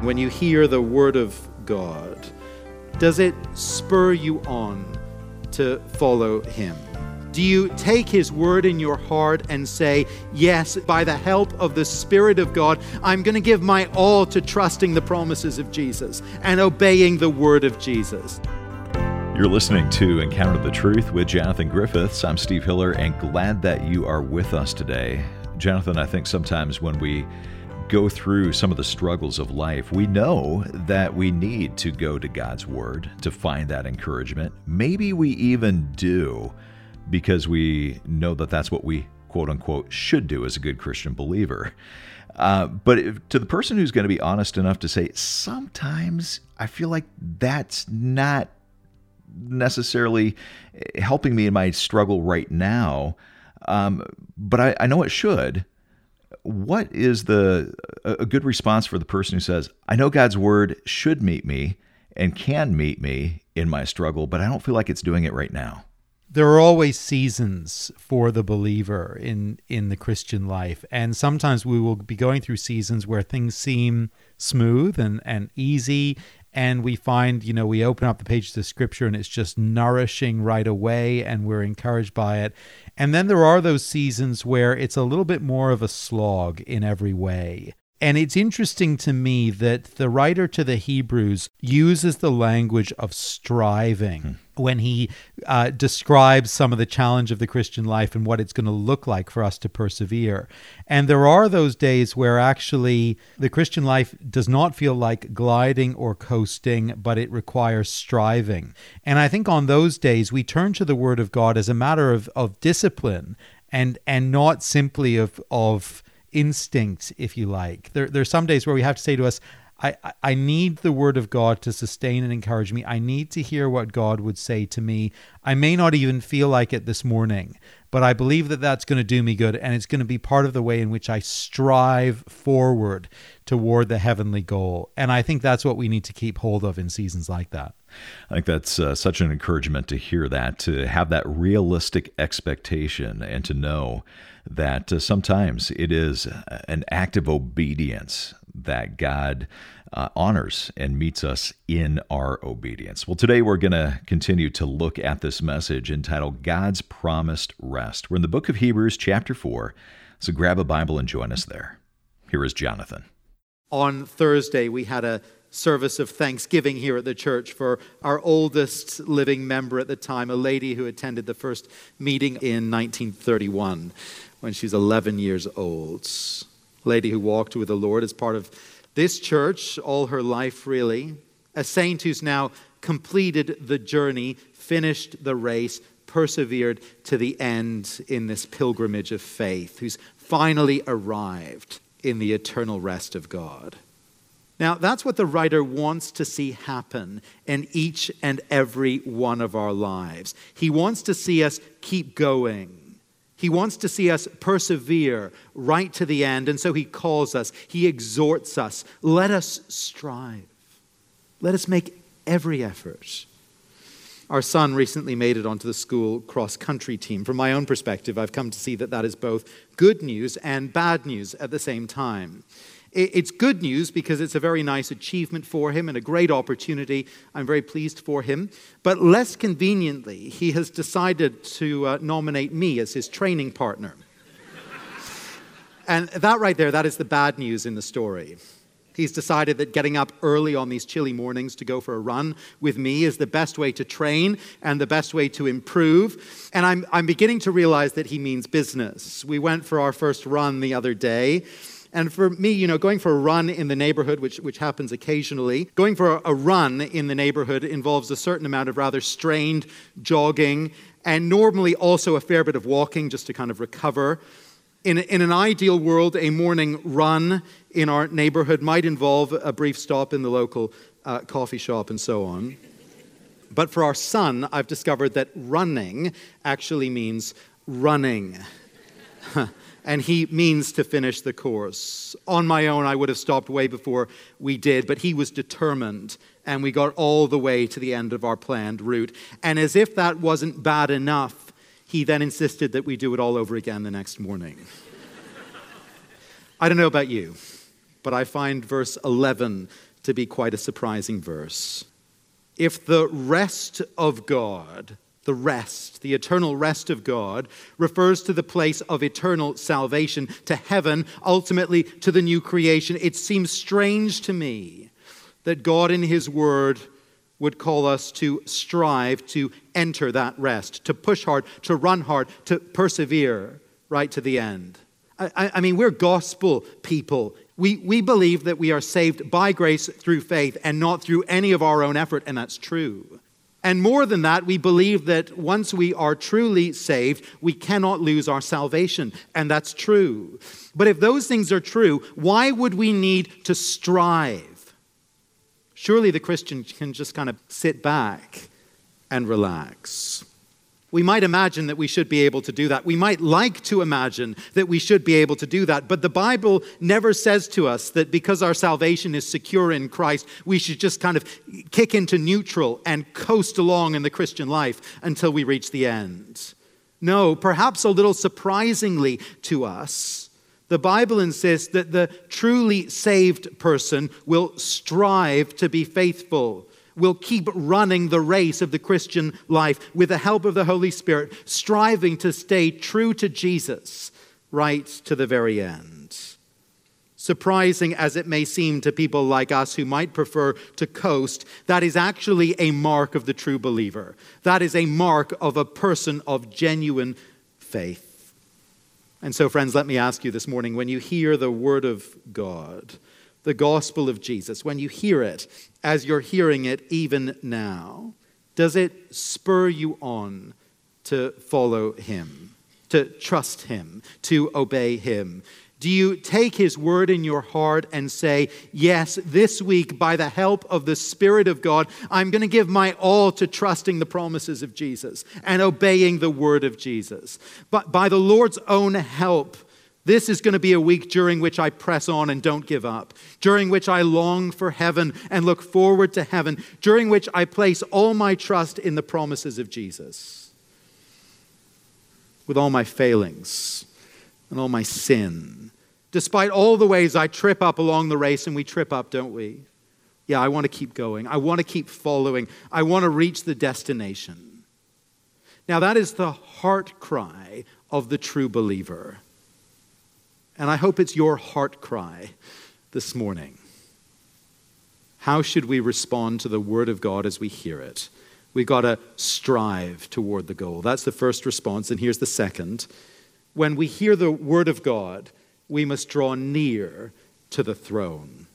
when you hear the word of God, does it spur you on to follow him? Do you take his word in your heart and say, Yes, by the help of the Spirit of God, I'm going to give my all to trusting the promises of Jesus and obeying the word of Jesus? You're listening to Encounter the Truth with Jonathan Griffiths. I'm Steve Hiller and glad that you are with us today. Jonathan, I think sometimes when we go through some of the struggles of life, we know that we need to go to God's Word to find that encouragement. Maybe we even do because we know that that's what we quote unquote should do as a good Christian believer. Uh, but if, to the person who's going to be honest enough to say, sometimes I feel like that's not necessarily helping me in my struggle right now, um, but I, I know it should what is the a good response for the person who says, "I know God's word should meet me and can meet me in my struggle, but I don't feel like it's doing it right now." There are always seasons for the believer in in the Christian life, and sometimes we will be going through seasons where things seem smooth and and easy. And we find you know we open up the pages of scripture and it's just nourishing right away and we're encouraged by it and then there are those seasons where it's a little bit more of a slog in every way and it's interesting to me that the writer to the Hebrews uses the language of striving hmm. when he uh, describes some of the challenge of the Christian life and what it's going to look like for us to persevere. And there are those days where actually the Christian life does not feel like gliding or coasting, but it requires striving. And I think on those days, we turn to the Word of God as a matter of, of discipline and, and not simply of, of instinct, if you like. There, there are some days where we have to say to us, I, I need the word of God to sustain and encourage me. I need to hear what God would say to me. I may not even feel like it this morning, but I believe that that's going to do me good. And it's going to be part of the way in which I strive forward toward the heavenly goal. And I think that's what we need to keep hold of in seasons like that. I think that's uh, such an encouragement to hear that, to have that realistic expectation and to know that uh, sometimes it is an act of obedience that God uh, honors and meets us in our obedience. Well, today we're going to continue to look at this message entitled God's Promised Rest. We're in the book of Hebrews, chapter 4. So grab a Bible and join us there. Here is Jonathan. On Thursday, we had a service of thanksgiving here at the church for our oldest living member at the time, a lady who attended the first meeting in 1931 when she was 11 years old. Lady who walked with the Lord as part of this church all her life, really. A saint who's now completed the journey, finished the race, persevered to the end in this pilgrimage of faith, who's finally arrived in the eternal rest of God. Now, that's what the writer wants to see happen in each and every one of our lives. He wants to see us keep going. He wants to see us persevere right to the end. And so he calls us, he exhorts us. Let us strive. Let us make every effort. Our son recently made it onto the school cross country team. From my own perspective, I've come to see that that is both good news and bad news at the same time. It's good news because it's a very nice achievement for him and a great opportunity. I'm very pleased for him. But less conveniently, he has decided to uh, nominate me as his training partner. and that right there, that is the bad news in the story. He's decided that getting up early on these chilly mornings to go for a run with me is the best way to train and the best way to improve. And I'm, I'm beginning to realize that he means business. We went for our first run the other day. And for me, you know, going for a run in the neighborhood, which, which happens occasionally, going for a, run in the neighborhood involves a certain amount of rather strained jogging and normally also a fair bit of walking just to kind of recover. In, in an ideal world, a morning run in our neighborhood might involve a brief stop in the local uh, coffee shop and so on. But for our son, I've discovered that running actually means running. and he means to finish the course. On my own, I would have stopped way before we did, but he was determined, and we got all the way to the end of our planned route. And as if that wasn't bad enough, he then insisted that we do it all over again the next morning. I don't know about you, but I find verse 11 to be quite a surprising verse. If the rest of God, the rest, the eternal rest of God, refers to the place of eternal salvation, to heaven, ultimately to the new creation, it seems strange to me that God in His Word would call us to strive to enter that rest, to push hard, to run hard, to persevere right to the end. I, I, mean, we're gospel people. We, we believe that we are saved by grace through faith and not through any of our own effort, and that's true. And more than that, we believe that once we are truly saved, we cannot lose our salvation, and that's true. But if those things are true, why would we need to strive? Surely the Christian can just kind of sit back and relax. We might imagine that we should be able to do that. We might like to imagine that we should be able to do that. But the Bible never says to us that because our salvation is secure in Christ, we should just kind of kick into neutral and coast along in the Christian life until we reach the end. No, perhaps a little surprisingly to us, the Bible insists that the truly saved person will strive to be faithful, will keep running the race of the Christian life with the help of the Holy Spirit, striving to stay true to Jesus right to the very end. Surprising as it may seem to people like us who might prefer to coast, that is actually a mark of the true believer. That is a mark of a person of genuine faith. And so, friends, let me ask you this morning when you hear the Word of God, the gospel of Jesus, when you hear it as you're hearing it even now, does it spur you on to follow Him, to trust Him, to obey Him? Do you take His word in your heart and say, Yes, this week, by the help of the Spirit of God, I'm going to give my all to trusting the promises of Jesus and obeying the word of Jesus? But by the Lord's own help, this is going to be a week during which I press on and don't give up, during which I long for heaven and look forward to heaven, during which I place all my trust in the promises of Jesus. With all my failings and all my sin despite all the ways I trip up along the race, and we trip up, don't we? Yeah, I want to keep going. I want to keep following. I want to reach the destination. Now, that is the heart cry of the true believer. And I hope it's your heart cry this morning. How should we respond to the Word of God as we hear it? We've got to strive toward the goal. That's the first response. And here's the second. When we hear the Word of God, we must draw near to the throne.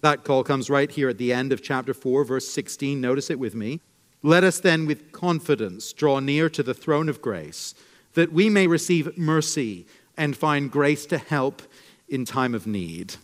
That call comes right here at the end of chapter 4, verse 16. Notice it with me. Let us then with confidence draw near to the throne of grace, that we may receive mercy and find grace to help in time of need.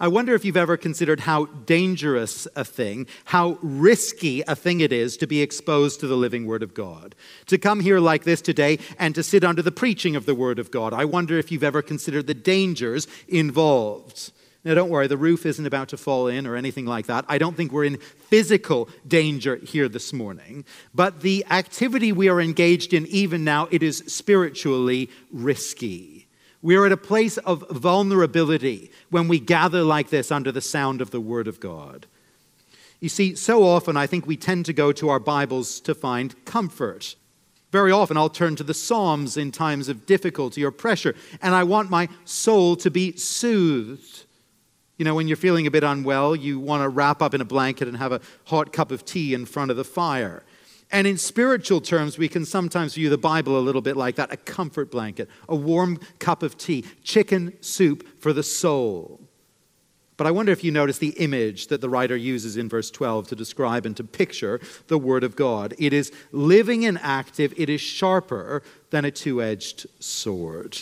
I wonder if you've ever considered how dangerous a thing, how risky a thing it is to be exposed to the living Word of God. To come here like this today and to sit under the preaching of the Word of God. I wonder if you've ever considered the dangers involved. Now, don't worry, the roof isn't about to fall in or anything like that. I don't think we're in physical danger here this morning. But the activity we are engaged in, even now, it is spiritually risky. We are at a place of vulnerability when we gather like this under the sound of the Word of God. You see, so often I think we tend to go to our Bibles to find comfort. Very often I'll turn to the Psalms in times of difficulty or pressure, and I want my soul to be soothed. You know, when you're feeling a bit unwell, you want to wrap up in a blanket and have a hot cup of tea in front of the fire. And in spiritual terms, we can sometimes view the Bible a little bit like that a comfort blanket, a warm cup of tea, chicken soup for the soul. But I wonder if you notice the image that the writer uses in verse 12 to describe and to picture the Word of God. It is living and active, it is sharper than a two edged sword.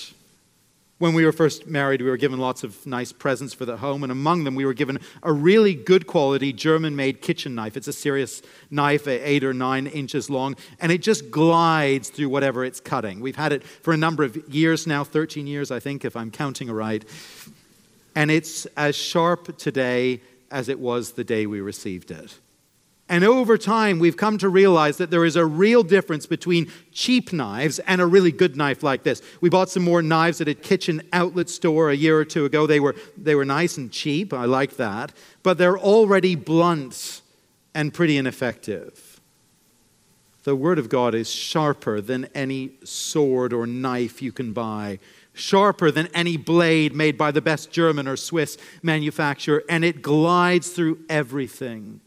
When we were first married, we were given lots of nice presents for the home, and among them, we were given a really good quality German made kitchen knife. It's a serious knife, uh, eight or nine inches long, and it just glides through whatever it's cutting. We've had it for a number of years now 13 years, I think, if I'm counting right. And it's as sharp today as it was the day we received it. And over time, we've come to realize that there is a real difference between cheap knives and a really good knife like this. We bought some more knives at a kitchen outlet store a year or two ago. They were, they were nice and cheap. I like that. But they're already blunt and pretty ineffective. The Word of God is sharper than any sword or knife you can buy sharper than any blade made by the best German or Swiss manufacturer, and it glides through everything.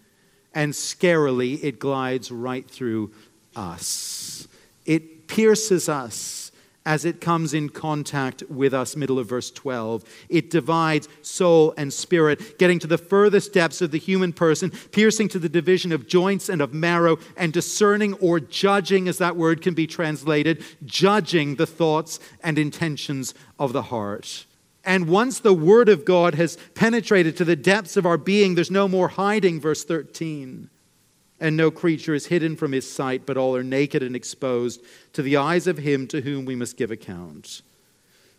And scarily, it glides right through us. It pierces us as it comes in contact with us, middle of verse 12. It divides soul and spirit, getting to the furthest depths of the human person, piercing to the division of joints and of marrow, and discerning or judging, as that word can be translated, judging the thoughts and intentions of the heart. And once the Word of God has penetrated to the depths of our being, there's no more hiding, verse 13 and no creature is hidden from his sight, but all are naked and exposed to the eyes of him to whom we must give account.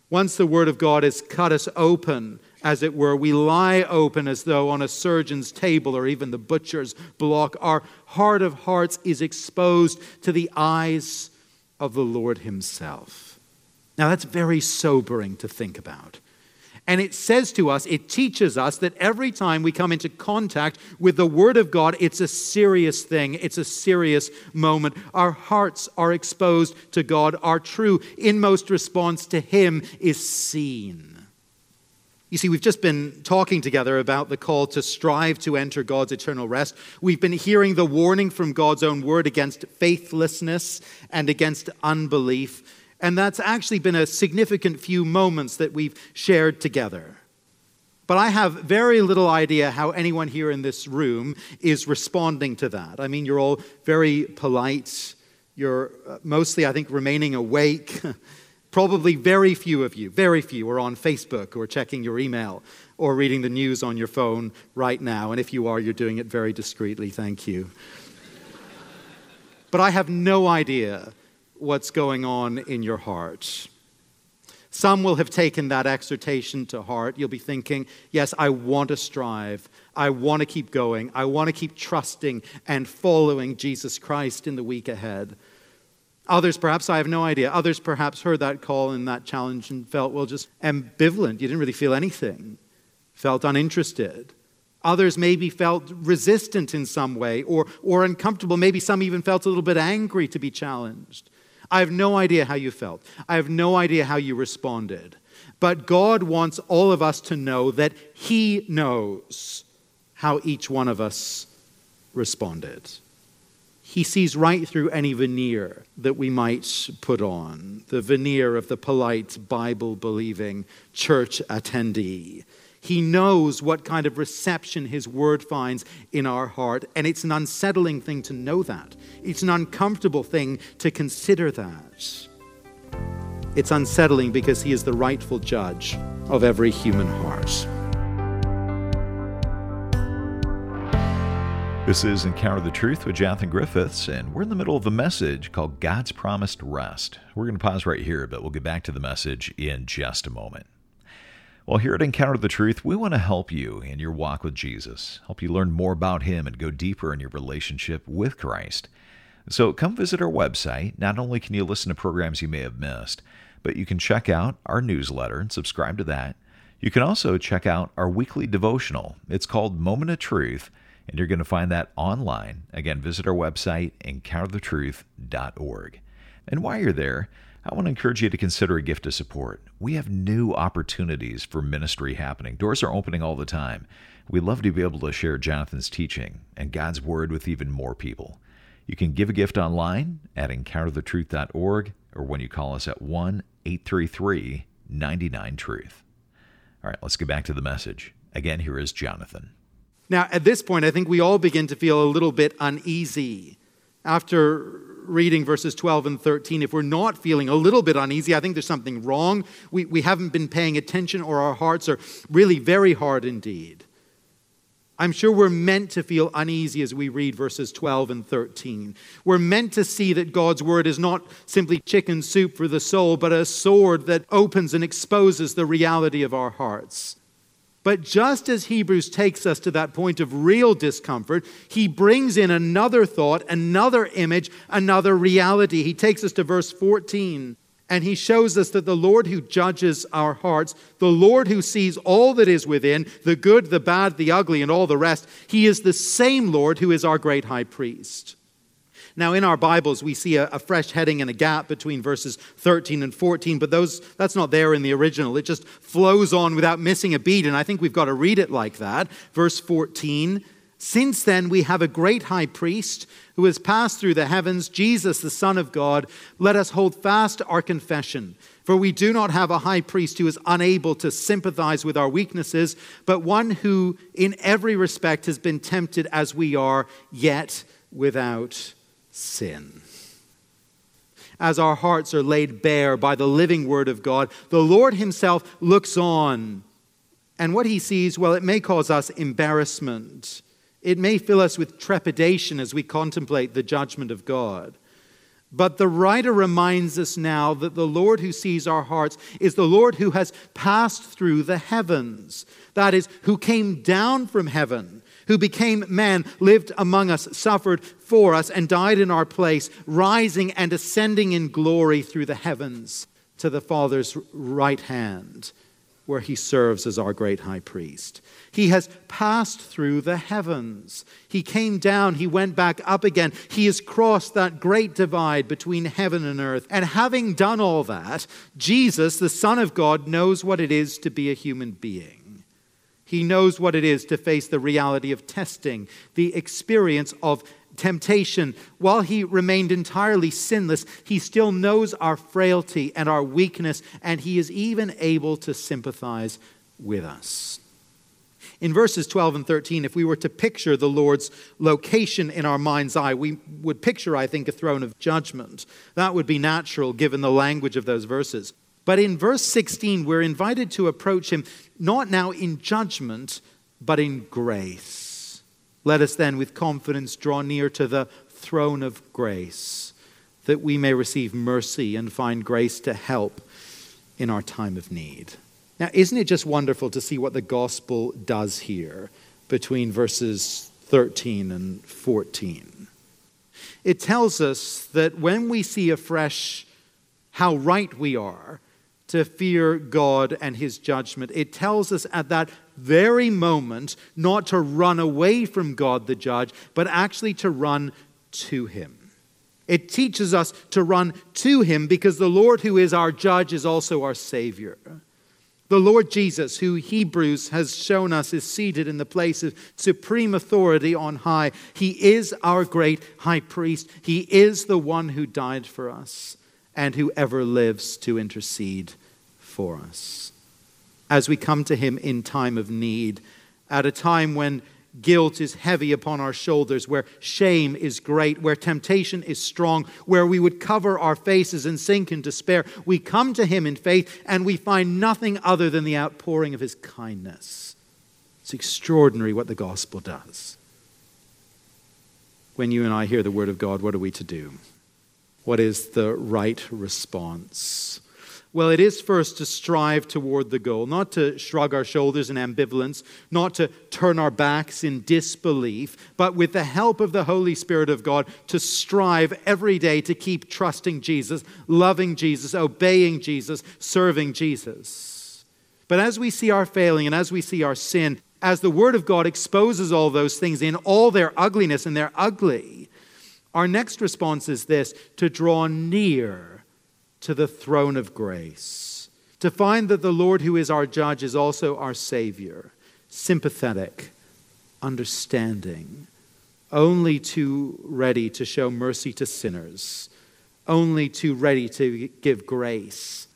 Once the word of God has cut us open, as it were, we lie open as though on a surgeon's table or even the butcher's block. Our heart of hearts is exposed to the eyes of the Lord Himself. Now, that's very sobering to think about. And it says to us, it teaches us that every time we come into contact with the Word of God, it's a serious thing. It's a serious moment. Our hearts are exposed to God. Our true inmost response to Him is seen. You see, we've just been talking together about the call to strive to enter God's eternal rest. We've been hearing the warning from God's own word against faithlessness and against unbelief. And that's actually been a significant few moments that we've shared together. But I have very little idea how anyone here in this room is responding to that. I mean, you're all very polite. You're uh, mostly, I think, remaining awake. Probably very few of you, very few, are on Facebook or checking your email or reading the news on your phone right now. And if you are, you're doing it very discreetly. Thank you. but I have no idea what's going on in your heart. Some will have taken that exhortation to heart. You'll be thinking, yes, I want to strive. I want to keep going. I want to keep trusting and following Jesus Christ in the week ahead. Others, perhaps, I have no idea. Others, perhaps, heard that call and that challenge and felt, well, just ambivalent. You didn't really feel anything, felt uninterested. Others maybe felt resistant in some way or, or uncomfortable. Maybe some even felt a little bit angry to be challenged. I have no idea how you felt. I have no idea how you responded. But God wants all of us to know that He knows how each one of us responded. He sees right through any veneer that we might put on the veneer of the polite, Bible believing church attendee. He knows what kind of reception His word finds in our heart, and it's an unsettling thing to know that. It's an uncomfortable thing to consider that. It's unsettling because He is the rightful judge of every human heart. This is Encounter the Truth with Jonathan Griffiths, and we're in the middle of a message called God's Promised Rest. We're going to pause right here, but we'll get back to the message in just a moment. Well, here at Encounter the Truth, we want to help you in your walk with Jesus, help you learn more about Him and go deeper in your relationship with Christ. So come visit our website. Not only can you listen to programs you may have missed, but you can check out our newsletter and subscribe to that. You can also check out our weekly devotional. It's called Moment of Truth, and you're going to find that online. Again, visit our website, encounterthetruth.org. And while you're there, I want to encourage you to consider a gift of support. We have new opportunities for ministry happening. Doors are opening all the time. We love to be able to share Jonathan's teaching and God's Word with even more people. You can give a gift online at encounterthetruth.org or when you call us at 1 833 99 Truth. All right, let's get back to the message. Again, here is Jonathan. Now, at this point, I think we all begin to feel a little bit uneasy after reading verses 12 and 13, if we're not feeling a little bit uneasy, I think there's something wrong. We, we haven't been paying attention, or our hearts are really very hard indeed. I'm sure we're meant to feel uneasy as we read verses 12 and 13. We're meant to see that God's word is not simply chicken soup for the soul, but a sword that opens and exposes the reality of our hearts. But just as Hebrews takes us to that point of real discomfort, he brings in another thought, another image, another reality. He takes us to verse 14. And he shows us that the Lord who judges our hearts, the Lord who sees all that is within, the good, the bad, the ugly, and all the rest, he is the same Lord who is our great high priest. Now, in our Bibles, we see a, a, fresh heading and a gap between verses 13 and 14, but those, that's not there in the original. It just flows on without missing a beat, and I think we've got to read it like that. Verse 14 Since then, we have a great high priest who has passed through the heavens, Jesus, the Son of God. Let us hold fast our confession. For we do not have a high priest who is unable to sympathize with our weaknesses, but one who, in every respect, has been tempted as we are, yet without sin. As our hearts are laid bare by the living Word of God, the Lord Himself looks on. And what He sees, well, it may cause us embarrassment. It may fill us with trepidation as we contemplate the judgment of God. But the writer reminds us now that the Lord who sees our hearts is the Lord who has passed through the heavens. That is, who came down from heaven who became man, lived among us, suffered for us, and died in our place, rising and ascending in glory through the heavens to the Father's right hand, where he serves as our great high priest. He has passed through the heavens. He came down, he went back up again. He has crossed that great divide between heaven and earth. And having done all that, Jesus, the Son of God, knows what it is to be a human being. He knows what it is to face the reality of testing, the experience of temptation. While he remained entirely sinless, he still knows our frailty and our weakness, and he is even able to sympathize with us. In verses 12 and 13, if we were to picture the Lord's location in our mind's eye, we would picture, I think, a throne of judgment. That would be natural given the language of those verses. But in verse 16, we're invited to approach him not now in judgment, but in grace. Let us then, with confidence, draw near to the throne of grace, that we may receive mercy and find grace to help in our time of need. Now, isn't it just wonderful to see what the gospel does here between verses 13 and 14? It tells us that when we see afresh how right we are, to fear God and his judgment. It tells us at that very moment not to run away from God the judge, but actually to run to him. It teaches us to run to him because the Lord, who is our judge, is also our Savior. The Lord Jesus, who Hebrews has shown us is seated in the place of supreme authority on high, he is our great high priest. He is the one who died for us and whoever lives to intercede for us. As we come to Him in time of need, at a time when guilt is heavy upon our shoulders, where shame is great, where temptation is strong, where we would cover our faces and sink in despair, we come to Him in faith and we find nothing other than the outpouring of His kindness. It's extraordinary what the gospel does. When you and I hear the word of God, what are we to do? What is the right response? Well, it is first to strive toward the goal, not to shrug our shoulders in ambivalence, not to turn our backs in disbelief, but with the help of the Holy Spirit of God to strive every day to keep trusting Jesus, loving Jesus, obeying Jesus, serving Jesus. But as we see our failing and as we see our sin, as the Word of God exposes all those things in all their ugliness, and they're ugly, our next response is this to draw near to the throne of grace, to find that the Lord, who is our judge, is also our Savior, sympathetic, understanding, only too ready to show mercy to sinners, only too ready to give grace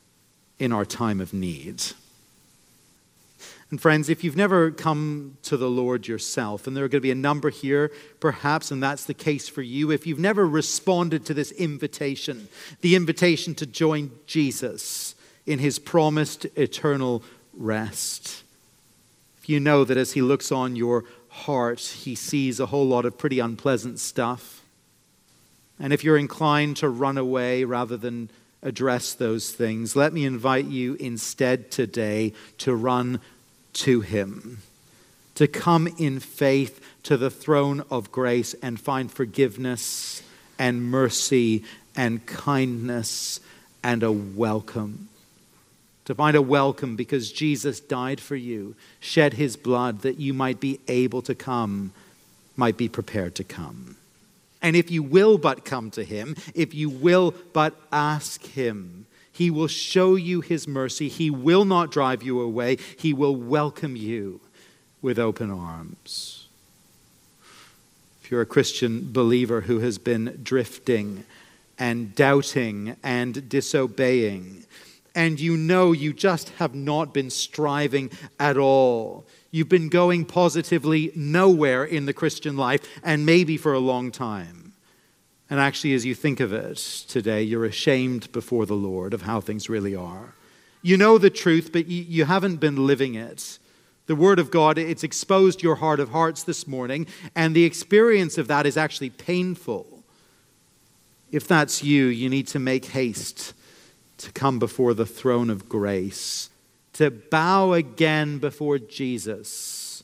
in our time of need. And friends, if you've never come to the Lord yourself, and there are going to be a number here, perhaps, and that's the case for you, if you've never responded to this invitation, the invitation to join Jesus in his promised eternal rest, if you know that as he looks on your heart, he sees a whole lot of pretty unpleasant stuff, and if you're inclined to run away rather than address those things, let me invite you instead today to run to Him, to come in faith to the throne of grace and find forgiveness and mercy and kindness and a welcome. To find a welcome because Jesus died for you, shed his blood that you might be able to come, might be prepared to come. And if you will but come to him, if you will but ask him, he will show you his mercy. He will not drive you away. He will welcome you with open arms. If you're a Christian believer who has been drifting and doubting and disobeying, and you know you just have not been striving at all, you've been going positively nowhere in the Christian life, and maybe for a long time. And actually, as you think of it today, you're ashamed before the Lord of how things really are. You know the truth, but you haven't been living it. The Word of God, it's exposed your heart of hearts this morning, and the experience of that is actually painful. If that's you, you need to make haste to come before the throne of grace, to bow again before Jesus,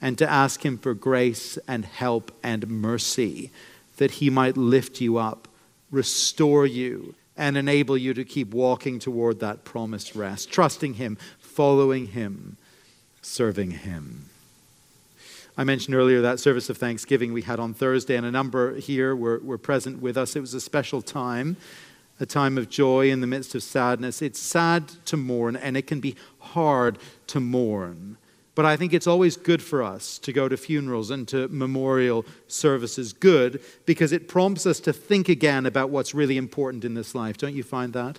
and to ask Him for grace and help and mercy that He might lift you up, restore you, and enable you to keep walking toward that promised rest, trusting Him, following Him serving Him. I mentioned earlier that service of thanksgiving we had on Thursday, and a number here were, were present with us. It was a special time, a time of joy in the midst of sadness. It's sad to mourn, and it can be hard to mourn. But I think it's always good for us to go to funerals and to memorial services. Good because it prompts us to think again about what's really important in this life. Don't you find that?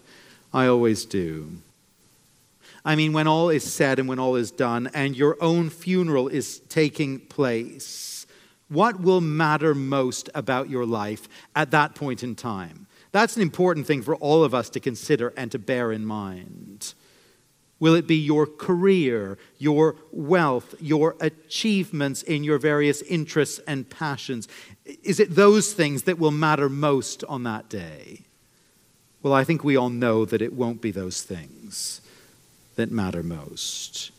I always do. I mean, when all is said and when all is done, and your own funeral is taking place, what will matter most about your life at that point in time? That's an important thing for all of us to consider and to bear in mind. Will it be your career, your wealth, your achievements in your various interests and passions? Is it those things that will matter most on that day? Well, I think we all know that it won't be those things that matter most.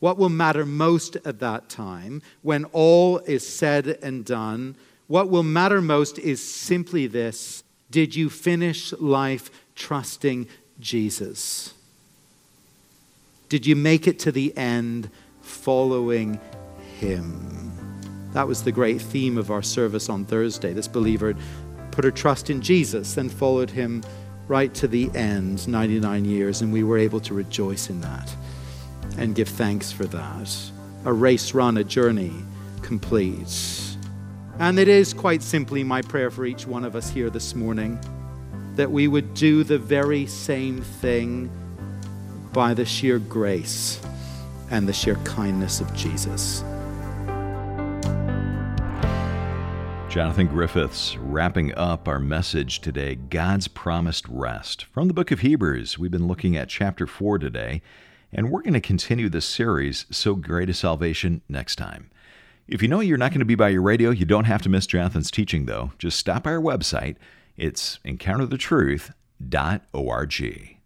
What will matter most at that time, when all is said and done, what will matter most is simply this Did you finish life trusting Jesus? Did you make it to the end following Him? That was the great theme of our service on Thursday. This believer put her trust in Jesus and followed Him right to the end, 99 years, and we were able to rejoice in that and give thanks for that. A race run, a journey complete. And it is quite simply my prayer for each one of us here this morning that we would do the very same thing by the sheer grace and the sheer kindness of Jesus. Jonathan Griffiths wrapping up our message today God's promised rest. From the book of Hebrews, we've been looking at chapter 4 today, and we're going to continue this series, So Great a Salvation, next time. If you know you're not going to be by your radio, you don't have to miss Jonathan's teaching, though. Just stop by our website. It's encounterthetruth.org.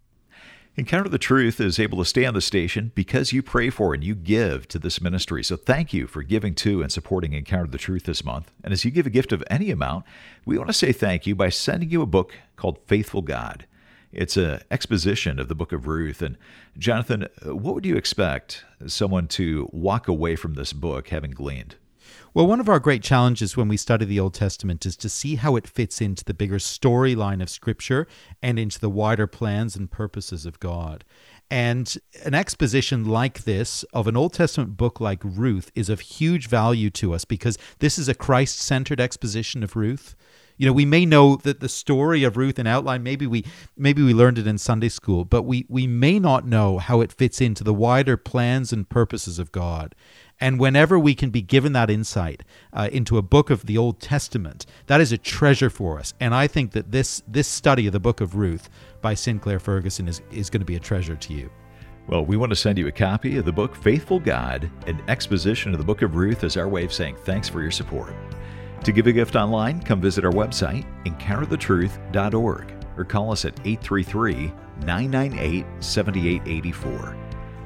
Encounter the Truth is able to stay on the station because you pray for and you give to this ministry. So thank you for giving to and supporting Encounter the Truth this month. And as you give a gift of any amount, we want to say thank you by sending you a book called Faithful God. It's an exposition of the book of Ruth. And Jonathan, what would you expect someone to walk away from this book having gleaned? Well, one of our great challenges when we study the Old Testament is to see how it fits into the bigger storyline of Scripture and into the wider plans and purposes of God. And an exposition like this of an Old Testament book like Ruth is of huge value to us because this is a Christ centered exposition of Ruth. You know, we may know that the story of Ruth in outline, maybe we maybe we learned it in Sunday school, but we, we may not know how it fits into the wider plans and purposes of God. And whenever we can be given that insight uh, into a book of the Old Testament, that is a treasure for us. And I think that this this study of the book of Ruth by Sinclair Ferguson is, is going to be a treasure to you. Well, we want to send you a copy of the book Faithful God, an exposition of the book of Ruth as our way of saying thanks for your support. To give a gift online, come visit our website, encounterthetruth.org, or call us at 833 998 7884.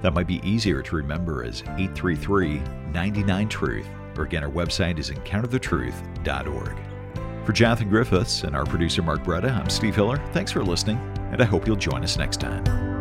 That might be easier to remember as 833 99 Truth, or again, our website is encounterthetruth.org. For Jonathan Griffiths and our producer Mark Bretta, I'm Steve Hiller. Thanks for listening, and I hope you'll join us next time.